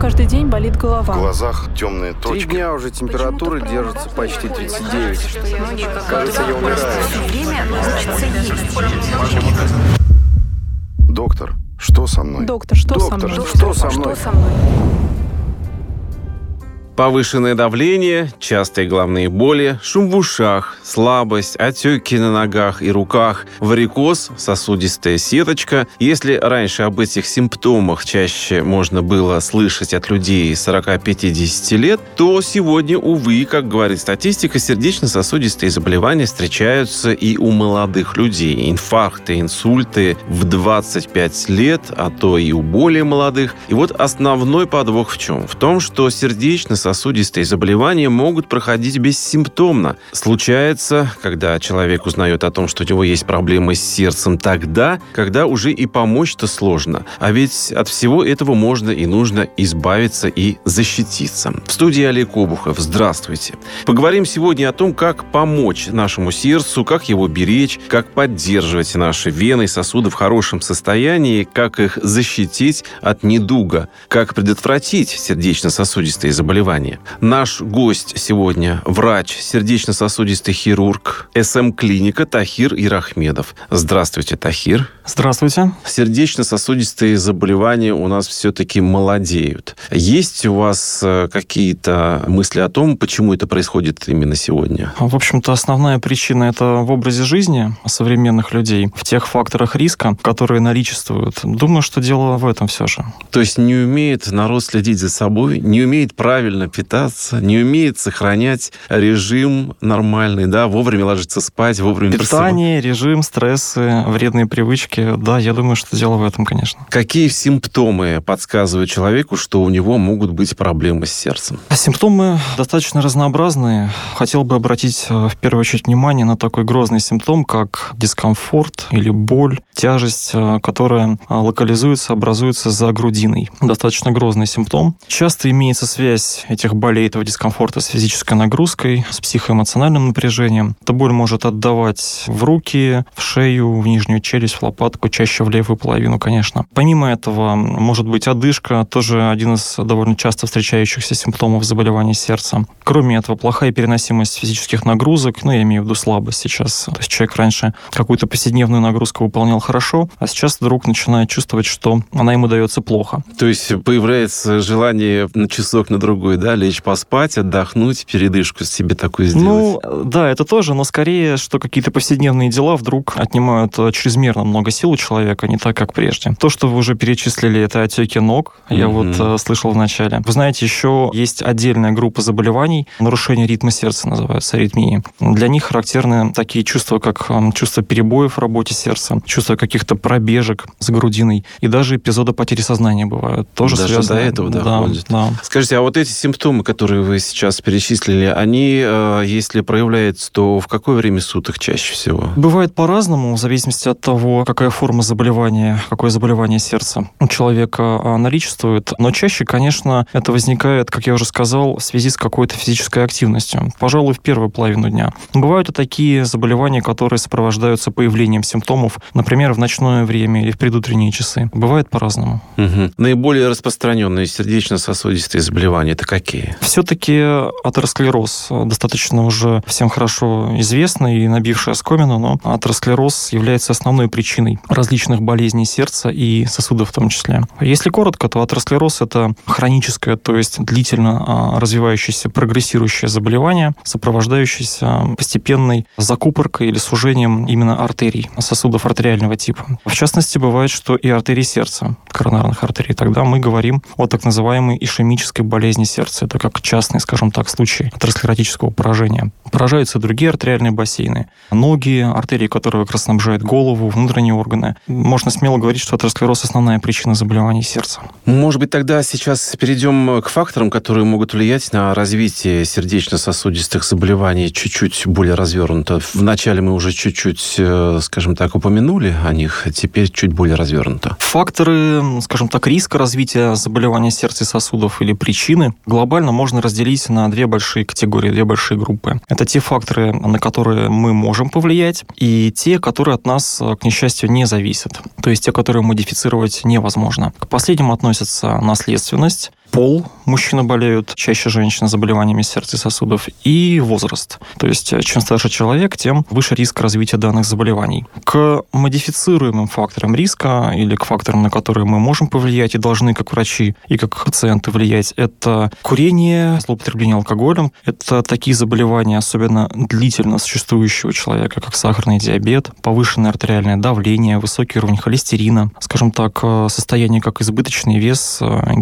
каждый день болит голова. В глазах темные Три точки. дня уже температура держится почти 39. Кажется, я умираю. Доктор, что со мной? Доктор, что со Доктор, мной? что со мной? Повышенное давление, частые головные боли, шум в ушах, слабость, отеки на ногах и руках, варикоз, сосудистая сеточка. Если раньше об этих симптомах чаще можно было слышать от людей 40-50 лет, то сегодня, увы, как говорит статистика, сердечно-сосудистые заболевания встречаются и у молодых людей. Инфаркты, инсульты в 25 лет, а то и у более молодых. И вот основной подвох в чем? В том, что сердечно-сосудистые заболевания могут проходить бессимптомно. Случается, когда человек узнает о том, что у него есть проблемы с сердцем тогда, когда уже и помочь-то сложно. А ведь от всего этого можно и нужно избавиться и защититься. В студии Олег Обухов. Здравствуйте. Поговорим сегодня о том, как помочь нашему сердцу, как его беречь, как поддерживать наши вены и сосуды в хорошем состоянии, как их защитить от недуга, как предотвратить сердечно-сосудистые заболевания. Наш гость сегодня – врач, сердечно-сосудистый хирург, СМ-клиника Тахир Ирахмедов. Здравствуйте, Тахир. Здравствуйте. Сердечно-сосудистые заболевания у нас все-таки молодеют. Есть у вас э, какие-то мысли о том, почему это происходит именно сегодня? В общем-то, основная причина это в образе жизни современных людей, в тех факторах риска, которые наличествуют. Думаю, что дело в этом все же. То есть не умеет народ следить за собой, не умеет правильно питаться, не умеет сохранять режим нормальный, да, вовремя ложиться спать, вовремя. Питание, режим, стрессы, вредные привычки. Да, я думаю, что дело в этом, конечно. Какие симптомы подсказывают человеку, что у него могут быть проблемы с сердцем? Симптомы достаточно разнообразные. Хотел бы обратить э, в первую очередь внимание на такой грозный симптом, как дискомфорт или боль, тяжесть, э, которая э, локализуется, образуется за грудиной. Достаточно грозный симптом. Часто имеется связь этих болей, этого дискомфорта с физической нагрузкой, с психоэмоциональным напряжением. Эта боль может отдавать в руки, в шею, в нижнюю челюсть, в лопатку, чаще в левую половину, конечно. Помимо этого, может быть одышка, тоже один из довольно часто встречающихся симптомов заболевания сердца. Кроме этого, плохая переносимость физических нагрузок, ну, я имею в виду слабость сейчас. То есть человек раньше какую-то повседневную нагрузку выполнял хорошо, а сейчас вдруг начинает чувствовать, что она ему дается плохо. То есть появляется желание на часок на другой, да, лечь поспать, отдохнуть, передышку себе такую сделать. Ну, да, это тоже, но скорее, что какие-то повседневные дела вдруг отнимают э, чрезмерно много сил у человека, не так, как прежде. То, что вы уже перечислили, это отеки ног, я Мгм. вот э, слышал в начале. Вы знаете, еще есть отдельная группа заболеваний, нарушение ритма сердца называются, аритмии. Для них характерны такие чувства, как эм, чувство перебоев в работе сердца, чувство каких-то пробежек с грудиной, и даже эпизоды потери сознания бывают. Тоже Даже связаны- до этого да, доходит. Да. Скажите, а вот эти симптомы, которые вы сейчас перечислили, они, э, если проявляются, то в какое время суток чаще всего? Бывает по-разному, в зависимости от того, какая форма заболевания, какое заболевание сердца у человека а, наличествует. Но чаще, конечно, это возникает, как я уже сказал, в связи с какой-то физической активностью. Пожалуй, в первую половину дня. Бывают и такие заболевания, которые сопровождаются появлением симптомов, например, в ночное время или в предутренние часы. Бывает по-разному. Мгм. Наиболее распространенные сердечно-сосудистые заболевания это какие? Все-таки атеросклероз э, достаточно уже всем хорошо известный и набивший оскомину, но атеросклероз является основной причиной различных болезней сердца и сосудов в том числе. Если коротко, то атеросклероз – это хроническое, то есть длительно а, развивающееся, прогрессирующее заболевание, сопровождающееся постепенной закупоркой или сужением именно артерий, сосудов артериального типа. В частности, бывает, что и артерии сердца, коронарных артерий. Тогда мы говорим о так называемой ишемической болезни сердца. Это как частный, скажем так, случай атеросклеротического поражения. Поражаются другие артериальные бассейны. Ноги, артерии, которые как раз снабжают голову, внутренние органы. Можно смело говорить, что атеросклероз – основная причина заболеваний сердца. Может быть, тогда сейчас перейдем к факторам, которые могут влиять на развитие сердечно-сосудистых заболеваний чуть-чуть более развернуто. Вначале мы уже чуть-чуть, э, скажем так, упомянули о них, теперь чуть более развернуто. Факторы, скажем так, риска развития заболевания сердца и сосудов или причины глобально можно разделить на две большие категории, две большие группы. Это те факторы, на которые мы можем повлиять, и те, которые от нас, к несчастью, не зависят. То есть те, которые модифицировать невозможно. К последним относятся наследственность, пол, мужчины болеют чаще женщин заболеваниями сердца и сосудов, и возраст. То есть э, чем старше человек, тем выше риск развития данных заболеваний. К модифицируемым факторам риска или к факторам, на которые мы можем повлиять и должны как врачи и как пациенты влиять, это курение, злоупотребление алкоголем, это такие заболевания, особенно длительно существующего человека, как сахарный диабет, повышенное артериальное давление, высокий уровень холестерина, скажем так, э, состояние как избыточный вес, э,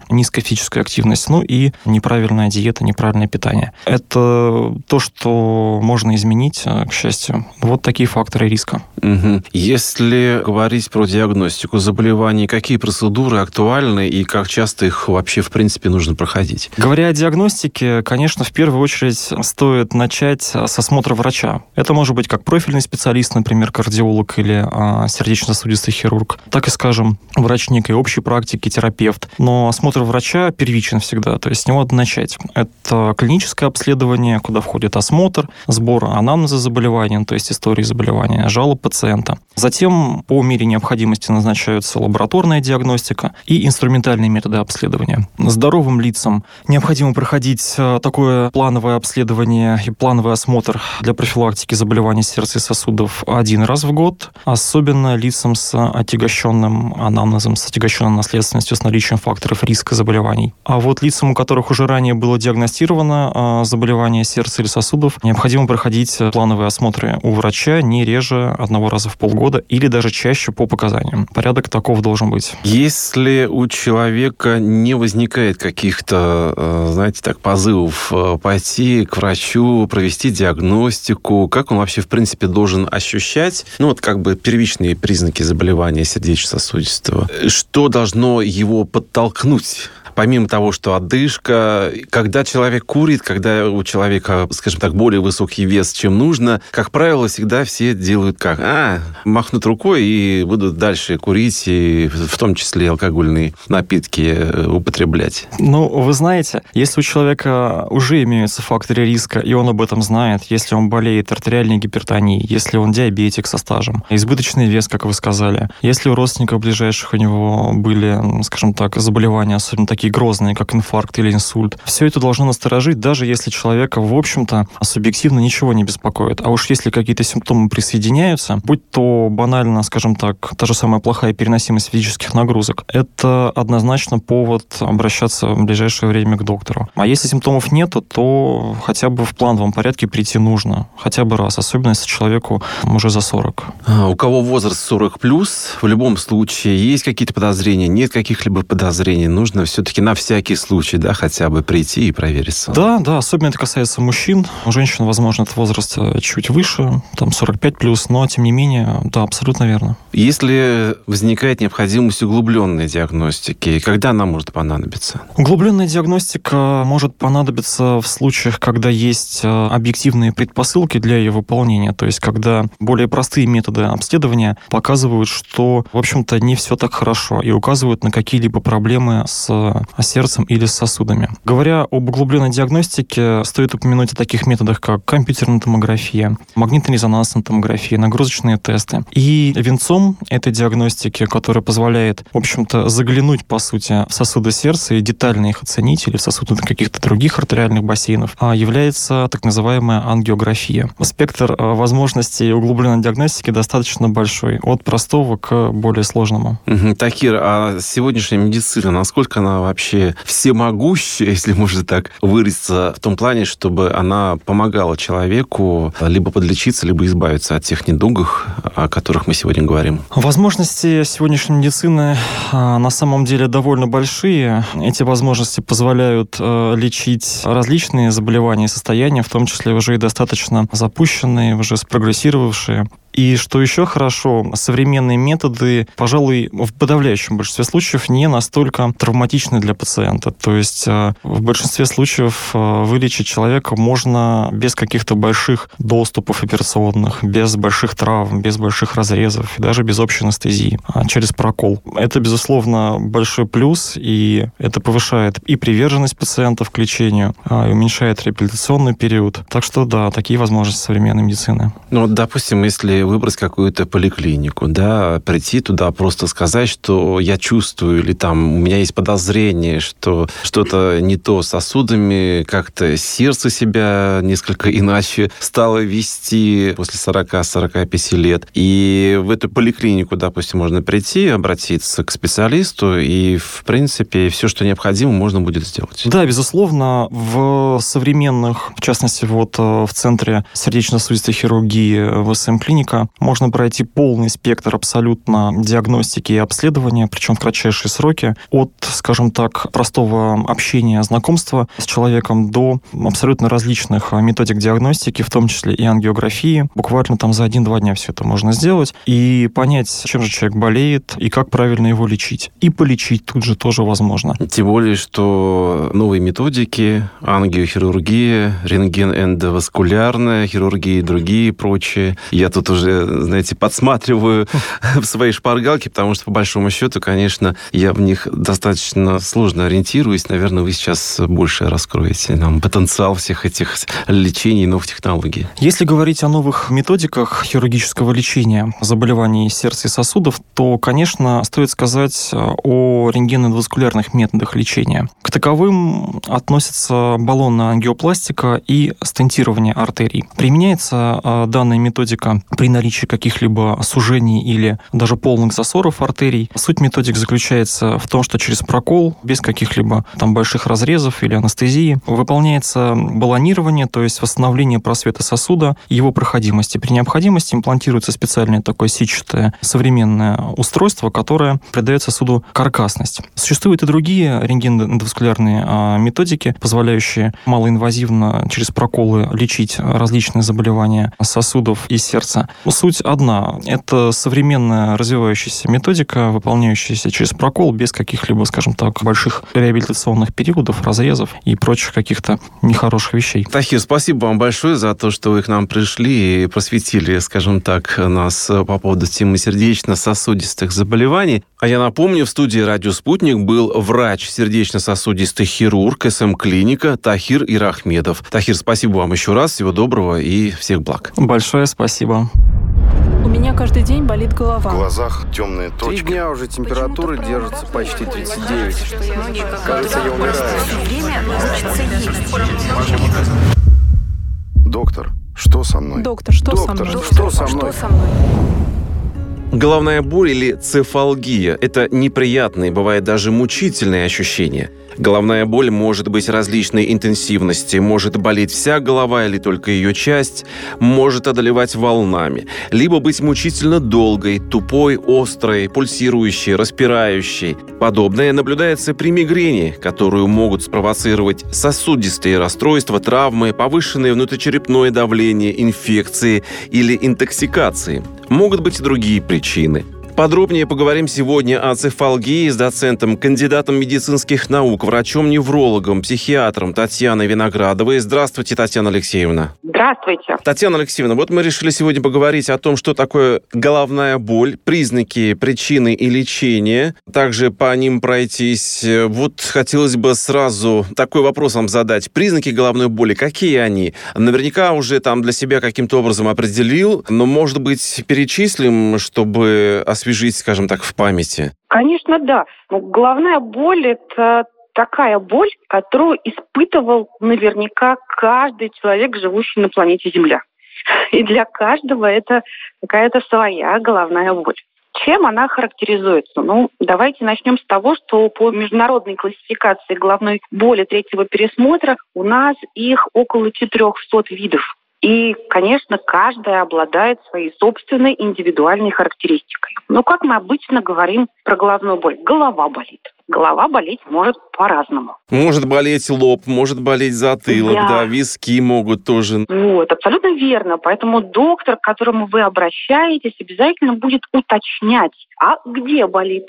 гипотинамия, низкая физическая активность, ну и неправильная диета, неправильное питание. Это то, что можно изменить, э, к счастью. Вот такие факторы риска. Угу. Если говорить про диагностику заболеваний, какие процедуры актуальны и как часто их вообще, в принципе, нужно проходить? Говоря о диагностике, конечно, в первую очередь стоит начать с осмотра врача. Это может быть как профильный специалист, например, кардиолог или а, сердечно-сосудистый хирург, так и, скажем, врач некой общей практики, терапевт. Но осмотр врача первичен всегда, то есть с него надо начать. Это клиническое обследование, куда входит осмотр, сбор анамнеза заболевания, то есть истории заболевания, жалоб пациента. Затем по мере необходимости назначаются лабораторная диагностика и инструментальные методы обследования. Здоровым лицам необходимо проходить э, такое плановое обследование и плановый осмотр для профилактики заболеваний сердца и сосудов один раз в год, особенно лицам с отягощенным анамнезом, с отягощенной наследственностью, с наличием факторов риска заболеваний. А вот лицам, у которых уже ранее было диагностировано а, заболевание сердца или сосудов, необходимо проходить плановые осмотры у врача не реже одного раза в полгода или даже чаще по показаниям. Порядок таков должен быть. Если у человека не возникает каких-то, э, знаете, так, позывов э, пойти к врачу, провести диагностику, как он вообще, в принципе, должен ощущать, ну, вот как бы первичные признаки заболевания сердечно-сосудистого, что должно его подтолкнуть Peace. Помимо того, что одышка, когда человек курит, когда у человека, скажем так, более высокий вес, чем нужно, как правило, всегда все делают как? А, махнут рукой и будут дальше курить, и в том числе алкогольные напитки э, употреблять. Ну, вы знаете, если у человека уже имеются факторы риска, и он об этом знает, если он болеет артериальной гипертонией, если он диабетик со стажем, избыточный вес, как вы сказали, если у родственников ближайших у него были, скажем так, заболевания, особенно такие такие грозные, как инфаркт или инсульт. Все это должно насторожить, даже если человека, в общем-то, субъективно ничего не беспокоит. А уж если какие-то симптомы присоединяются, будь то банально, скажем так, та же самая плохая переносимость физических нагрузок, это однозначно повод обращаться в ближайшее время к доктору. А если симптомов нету, то хотя бы в плановом порядке прийти нужно. Хотя бы раз, особенно если человеку уже за 40. А, у кого возраст 40 плюс, в любом случае есть какие-то подозрения, нет каких-либо подозрений, нужно все-таки все-таки на всякий случай, да, хотя бы прийти и провериться. Да, да, особенно это касается мужчин. У женщин, возможно, этот возраст э, чуть выше, там 45 плюс, но тем не менее, да, абсолютно верно. Если возникает необходимость углубленной диагностики, когда она может понадобиться? Углубленная диагностика может понадобиться в случаях, когда есть э, объективные предпосылки для ее выполнения, то есть когда более простые методы обследования показывают, что, в общем-то, не все так хорошо и указывают на какие-либо проблемы с а сердцем или сосудами. Говоря об углубленной диагностике, стоит упомянуть о таких методах, как компьютерная томография, магнитно-резонансная томография, нагрузочные тесты. И венцом этой диагностики, которая позволяет, в общем-то, заглянуть, по сути, в сосуды сердца и детально их оценить, или в сосуды каких-то других артериальных бассейнов, а является так называемая ангиография. Спектр а, возможностей углубленной диагностики достаточно большой, от простого к более сложному. Такир, а сегодняшняя медицина, насколько она вообще всемогущая, если можно так выразиться, в том плане, чтобы она помогала человеку либо подлечиться, либо избавиться от тех недугов, о которых мы сегодня говорим? Возможности сегодняшней медицины а, на самом деле довольно большие. Эти возможности позволяют э, лечить различные заболевания и состояния, в том числе уже и достаточно запущенные, уже спрогрессировавшие. И что еще хорошо, современные методы, пожалуй, в подавляющем большинстве случаев не настолько травматичны для пациента. То есть э, в большинстве случаев э, вылечить человека можно без каких-то больших доступов операционных, без больших травм, без больших разрезов, и даже без общей анестезии, а через прокол. Это, безусловно, большой плюс, и это повышает и приверженность пациентов к лечению, а, и уменьшает реабилитационный период. Так что да, такие возможности современной медицины. Ну, допустим, если выбрать какую-то поликлинику, да, прийти туда, просто сказать, что я чувствую, или там у меня есть подозрение, что что-то не то с сосудами, как-то сердце себя несколько иначе стало вести после 40-45 лет. И в эту поликлинику, допустим, можно прийти, обратиться к специалисту, и, в принципе, все, что необходимо, можно будет сделать. Да, безусловно, в современных, в частности, вот э, в Центре сердечно-сосудистой хирургии в СМ-клиника можно пройти полный спектр абсолютно диагностики и обследования, причем в кратчайшие сроки, от, скажем так, простого общения, знакомства с человеком до абсолютно различных методик диагностики, в том числе и ангиографии. Буквально там за один-два дня все это можно сделать и понять, чем же человек болеет и как правильно его лечить. И полечить тут же тоже возможно. Тем более, что новые методики, ангиохирургия, рентген эндоваскулярная хирургия и другие прочие. Я тут уже, знаете, подсматриваю в своей шпаргалке, потому что, по большому счету, конечно, я в них достаточно сложно ориентируюсь. Наверное, вы сейчас больше раскроете нам потенциал всех этих лечений и новых технологий. Если говорить о новых методиках хирургического лечения заболеваний сердца и сосудов, то, конечно, стоит сказать о рентгеноваскулярных методах лечения. К таковым относятся баллонная ангиопластика и стентирование артерий. Применяется а, данная методика при наличии каких-либо сужений или даже полных засоров артерий. Суть методик заключается в том, что через прокол, без каких-либо там больших разрезов или анестезии, выполняется баллонирование, то есть восстановление просвета сосуда, его проходимости. При необходимости имплантируется специальное такое сетчатое современное устройство, которое придает сосуду каркасность. Существуют и другие рентгеноваскулярные а, методики, позволяющие малоинвазивно через проколы лечить различные заболевания сосудов и сердца. Суть одна. Это современная развивающаяся методика, выполняющаяся через прокол без каких-либо, скажем так, больших реабилитационных периодов, разрезов и прочих каких-то нехороших вещей. Тахир, спасибо вам большое за то, что вы к нам пришли и просветили, скажем так, нас по поводу темы сердечно-сосудистых заболеваний. А я напомню, в студии «Радио Спутник» был врач сердечно-сосудистый хирург СМ-клиника Тахир Ирахмедов. Тахир, спасибо вам еще раз. Всего доброго и всех благ. Большое спасибо. У меня каждый день болит голова. В глазах темные Три точки. дня уже температура держится почти 39. Кажется, я умираю. Доктор, что со мной? Доктор, что со Доктор, мной? что со мной? Головная боль или цефалгия – это неприятные, бывает даже мучительные ощущения. Головная боль может быть различной интенсивности, может болеть вся голова или только ее часть, может одолевать волнами, либо быть мучительно долгой, тупой, острой, пульсирующей, распирающей. Подобное наблюдается при мигрени, которую могут спровоцировать сосудистые расстройства, травмы, повышенное внутричерепное давление, инфекции или интоксикации. Могут быть и другие причины – Подробнее поговорим сегодня о цефалгии с доцентом, кандидатом медицинских наук, врачом-неврологом, психиатром Татьяной Виноградовой. Здравствуйте, Татьяна Алексеевна. Здравствуйте. Татьяна Алексеевна, вот мы решили сегодня поговорить о том, что такое головная боль, признаки, причины и лечение. Также по ним пройтись. Вот хотелось бы сразу такой вопрос вам задать. Признаки головной боли, какие они? Наверняка уже там для себя каким-то образом определил, но, может быть, перечислим, чтобы освежить, скажем так, в памяти? Конечно, да. Но головная боль – это такая боль, которую испытывал наверняка каждый человек, живущий на планете Земля. И для каждого это какая-то своя головная боль. Чем она характеризуется? Ну, давайте начнем с того, что по международной классификации головной боли третьего пересмотра у нас их около 400 видов. И, конечно, каждая обладает своей собственной индивидуальной характеристикой. Но как мы обычно говорим про головную боль? Голова болит. Голова болеть может по-разному. Может болеть лоб, может болеть затылок, да, Да. виски могут тоже. Вот, абсолютно верно. Поэтому доктор, к которому вы обращаетесь, обязательно будет уточнять, а где болит.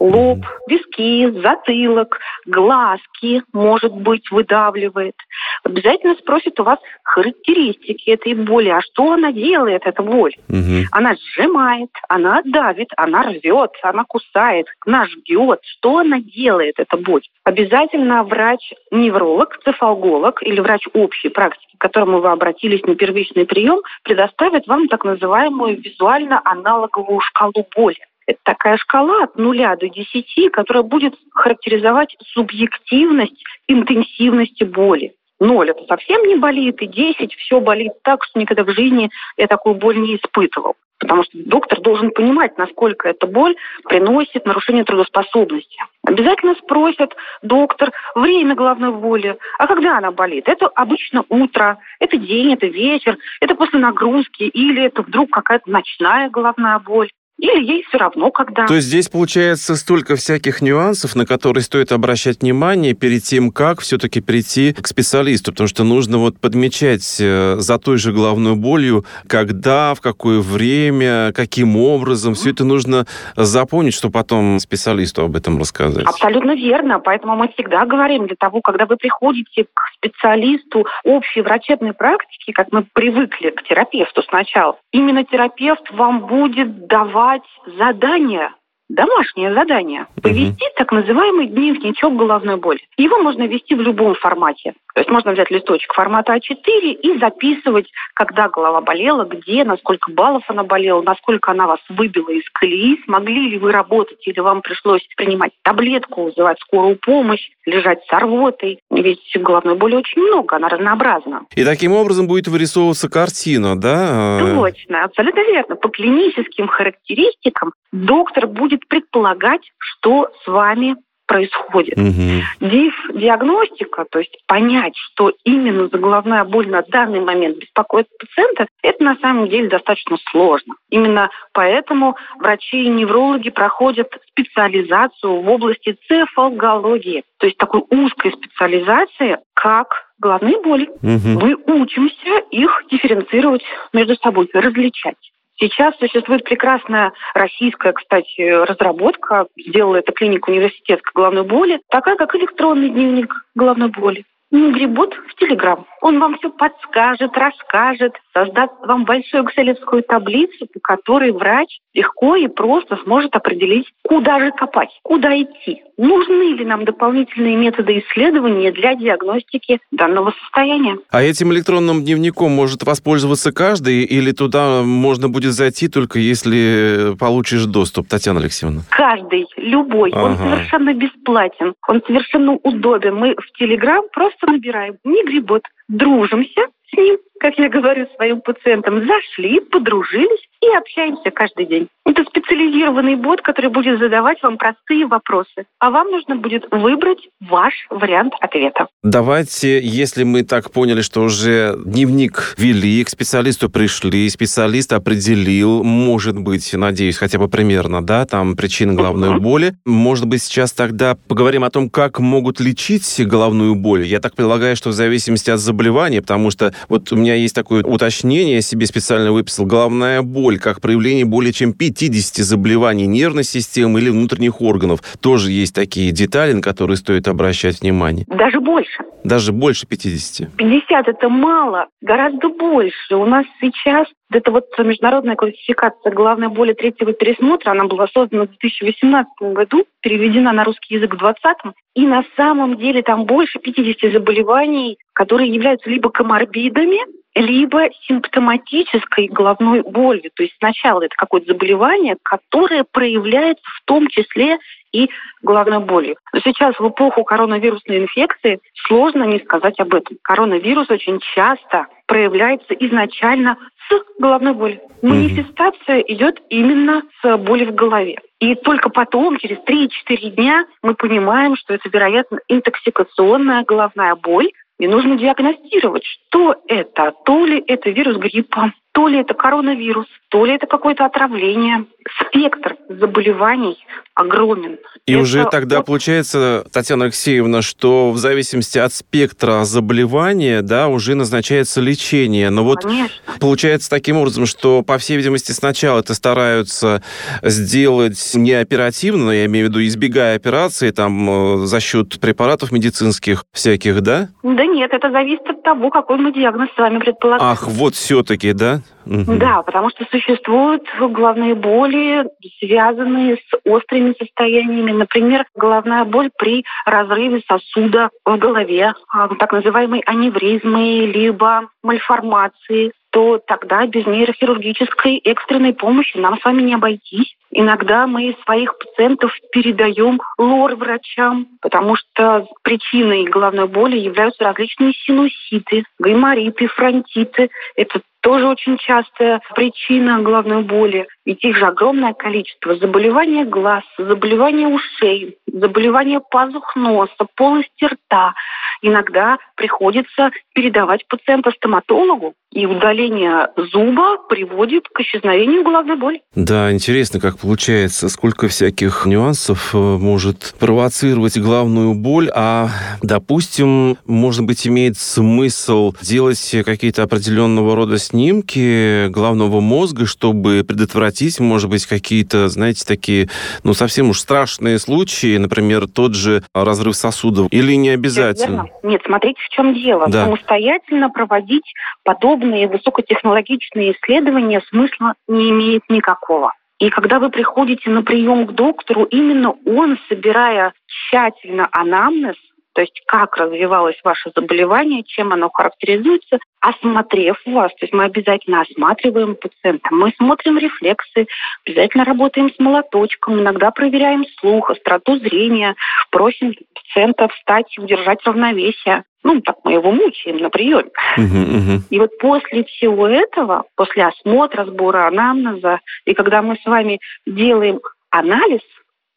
Лоб, виски, затылок, глазки, может быть, выдавливает. Обязательно спросит у вас характеристики этой боли. А что она делает, эта боль? Мгм. Она сжимает, она давит, она рвет, она кусает, она жгет. Что она делает, эта боль? Обязательно врач-невролог, цефалголог или врач общей практики, к которому вы обратились на первичный прием, предоставит вам так называемую визуально-аналоговую шкалу боли. Это такая шкала от нуля до десяти, которая будет характеризовать субъективность интенсивности боли. Ноль – это совсем не болит, и десять – все болит так, что никогда в жизни я такую боль не испытывал. Потому что доктор должен понимать, насколько эта боль приносит нарушение трудоспособности. Обязательно спросят доктор время головной боли. А когда она болит? Это обычно утро, это день, это вечер, это после нагрузки или это вдруг какая-то ночная головная боль. Или ей все равно, когда. То есть здесь получается столько всяких нюансов, на которые стоит обращать внимание перед тем, как все-таки прийти к специалисту, потому что нужно вот подмечать э, за той же головной болью, когда, в какое время, каким образом, все это нужно запомнить, чтобы потом специалисту об этом рассказать. Абсолютно верно. Поэтому мы всегда говорим для того, когда вы приходите к специалисту общей врачебной практики, как мы привыкли к терапевту сначала, именно терапевт вам будет давать задания, домашнее задание, повести так называемый дневничок головной боли. Его можно вести в любом формате. То есть можно взять листочек формата А4 и записывать, когда голова болела, где, на сколько баллов она болела, насколько она вас выбила из колеи, смогли ли вы работать или вам пришлось принимать таблетку, вызывать скорую помощь, лежать с рвотой. Ведь головной боли очень много, она разнообразна. И таким образом будет вырисовываться картина, да? Точно, абсолютно верно. По клиническим характеристикам доктор будет предполагать, что с вами происходит. Угу. Диф-диагностика, то есть понять, что именно за головная боль на данный момент беспокоит пациента, это на самом деле достаточно сложно. Именно поэтому врачи и неврологи проходят специализацию в области цефалгологии, то есть такой узкой специализации, как головные боли. Угу. Мы учимся их дифференцировать между собой, различать. Сейчас существует прекрасная российская, кстати, разработка. Сделала это клиника университетской головной боли. Такая, как электронный дневник головной боли. Грибот в Телеграм. Он вам все подскажет, расскажет, создаст вам большую экселевскую таблицу, по которой врач легко и просто сможет определить, куда же копать, куда идти. Нужны ли нам дополнительные методы исследования для диагностики данного состояния. А этим электронным дневником может воспользоваться каждый или туда можно будет зайти только если получишь доступ, Татьяна Алексеевна? Каждый, любой. Он Ага. совершенно бесплатен. Он совершенно удобен. Мы в Телеграм просто набираем не грибот, дружимся с ним, как я говорю своим пациентам, зашли, подружились и общаемся каждый день. Это специализированный бот, который будет задавать вам простые вопросы. А вам нужно будет выбрать ваш вариант ответа. Давайте, если мы так поняли, что уже дневник вели, к специалисту пришли, специалист определил, может быть, надеюсь, хотя бы примерно, да, там причины головной Мгм. боли. Может быть, сейчас тогда поговорим о том, как могут лечить головную боль. Я так предполагаю, что в зависимости от заболевания, потому что вот у меня есть такое уточнение, я себе специально выписал, головная боль как проявление более чем 50 заболеваний нервной системы или внутренних органов. Тоже есть такие детали, на которые стоит обращать внимание. Даже больше. Даже больше 50. 50 это мало, гораздо больше. У нас сейчас это вот международная классификация головной боли третьего пересмотра, она была создана в 2018 году, переведена на русский язык в 2020. И на самом деле там больше 50 заболеваний, которые являются либо коморбидами, либо симптоматической головной болью. То есть сначала это какое-то заболевание, которое проявляется в том числе и головной болью. Но сейчас в эпоху коронавирусной инфекции сложно не сказать об этом. Коронавирус очень часто проявляется изначально с головной болью. Манифестация идет именно с боли в голове. И только потом, через 3-4 дня, мы понимаем, что это, вероятно, интоксикационная головная боль, и нужно диагностировать, что это. То ли это вирус гриппа, То ли это коронавирус, то ли это какое-то отравление. Спектр заболеваний огромен. И это уже тогда от... получается, Татьяна Алексеевна, что в зависимости от спектра заболевания, да, уже назначается лечение. Но вот Конечно. получается таким образом, что, по всей видимости, сначала это стараются сделать не оперативно, я имею в виду, избегая операции, там, э, за счет препаратов медицинских всяких, да? Да нет, это зависит от того, какой мы диагноз с вами предполагаем. Ах, вот все-таки, да? Да, потому что существуют головные боли, связанные с острыми состояниями. Например, головная боль при разрыве сосуда в голове, а, так называемой аневризмы, либо мальформации то тогда без нейрохирургической экстренной помощи нам с вами не обойтись. Иногда мы своих пациентов передаем лор-врачам, потому что причиной головной боли являются различные синуситы, гаймориты, фронтиты. Это тоже очень частая причина головной боли. Ведь их же огромное количество. Заболевания глаз, заболевания ушей, заболевания пазух носа, полости рта. Иногда приходится передавать пациента стоматологу, и удаление зуба приводит к исчезновению головной боли. Да, интересно, как получается, сколько всяких нюансов э, может провоцировать головную боль, а, допустим, может быть, имеет смысл делать какие-то определенного рода снимки головного мозга, чтобы предотвратить, может быть, какие-то, знаете, такие, ну, совсем уж страшные случаи, например, тот же разрыв сосудов, или не обязательно? Нет, смотрите, в чем дело. Да. Самостоятельно проводить подобные высокотехнологичные исследования смысла не имеет никакого. И когда вы приходите на прием к доктору, именно он, собирая тщательно анамнез, то есть как развивалось ваше заболевание, чем оно характеризуется, осмотрев вас, то есть мы обязательно осматриваем пациента, мы смотрим рефлексы, обязательно работаем с молоточком, иногда проверяем слух, остроту зрения, просим пациента встать и удержать равновесие. Ну, так мы его мучаем на приеме. Мгм, мгм. И вот после всего этого, после осмотра, сбора анамнеза, и когда мы с вами делаем анализ,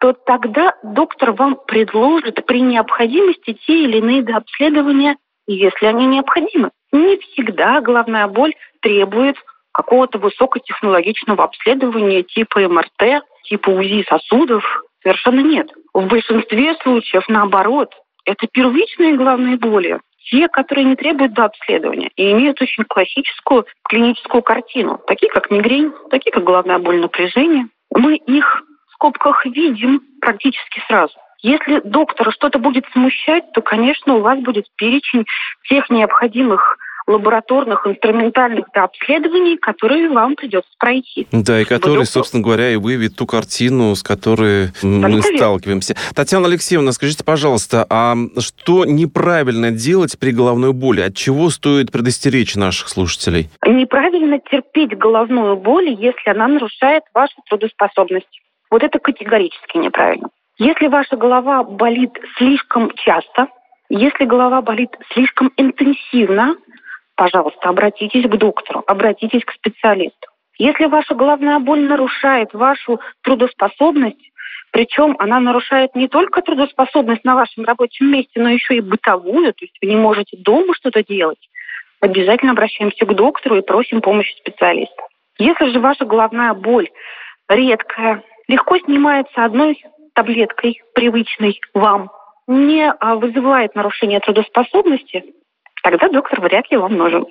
то тогда доктор вам предложит при необходимости те или иные обследования, если они необходимы. Не всегда головная боль требует какого-то высокотехнологичного обследования типа МРТ, типа УЗИ сосудов. Совершенно нет. В большинстве случаев, наоборот, это первичные головные боли, те, которые не требуют до обследования и имеют очень классическую клиническую картину, такие как мигрень, такие как головная боль напряжения. Мы их скобках видим практически сразу. Если доктора что-то будет смущать, то, конечно, у вас будет перечень тех необходимых лабораторных, инструментальных да, обследований, которые вам придется пройти. Да, и который, доктор- собственно говоря, и выявит ту картину, с которой мы Абсолютно верно. сталкиваемся. Татьяна Алексеевна, скажите, пожалуйста, а что неправильно делать при головной боли? От чего стоит предостеречь наших слушателей? Неправильно терпеть головную боль, если она нарушает вашу трудоспособность. Вот это категорически неправильно. Если ваша голова болит слишком часто, если голова болит слишком интенсивно, пожалуйста, обратитесь к доктору, обратитесь к специалисту. Если ваша головная боль нарушает вашу трудоспособность, причем она нарушает не только трудоспособность на вашем рабочем месте, но еще и бытовую, то есть вы не можете дома что-то делать, обязательно обращаемся к доктору и просим помощи специалиста. Если же ваша головная боль редкая, легко снимается одной таблеткой, привычной вам, не а, вызывает нарушения трудоспособности, тогда доктор вряд ли вам нужен.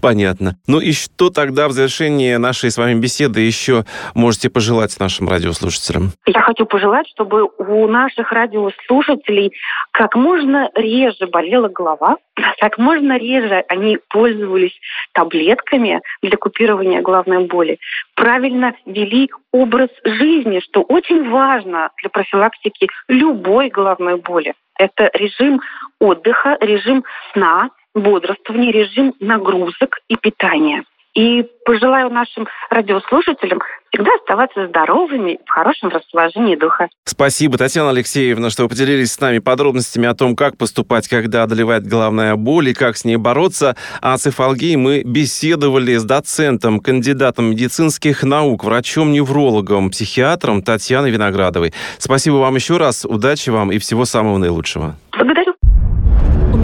Понятно. Ну и что тогда в завершении нашей с вами беседы еще можете пожелать нашим радиослушателям? Я хочу пожелать, чтобы у наших радиослушателей как можно реже болела голова, как можно реже они пользовались таблетками для купирования головной боли, правильно вели образ жизни, что очень важно для профилактики любой головной боли. Это режим отдыха, режим сна, бодрствования, режим нагрузок и питания. И пожелаю нашим радиослушателям всегда оставаться здоровыми, в хорошем расположении духа. Спасибо, Татьяна Алексеевна, что вы поделились с нами подробностями о том, как поступать, когда одолевает головная боль и как с ней бороться. А о цифалгии мы беседовали с доцентом, кандидатом медицинских наук, врачом-неврологом, психиатром Татьяной Виноградовой. Спасибо вам еще раз, удачи вам и всего самого наилучшего. Благодарю.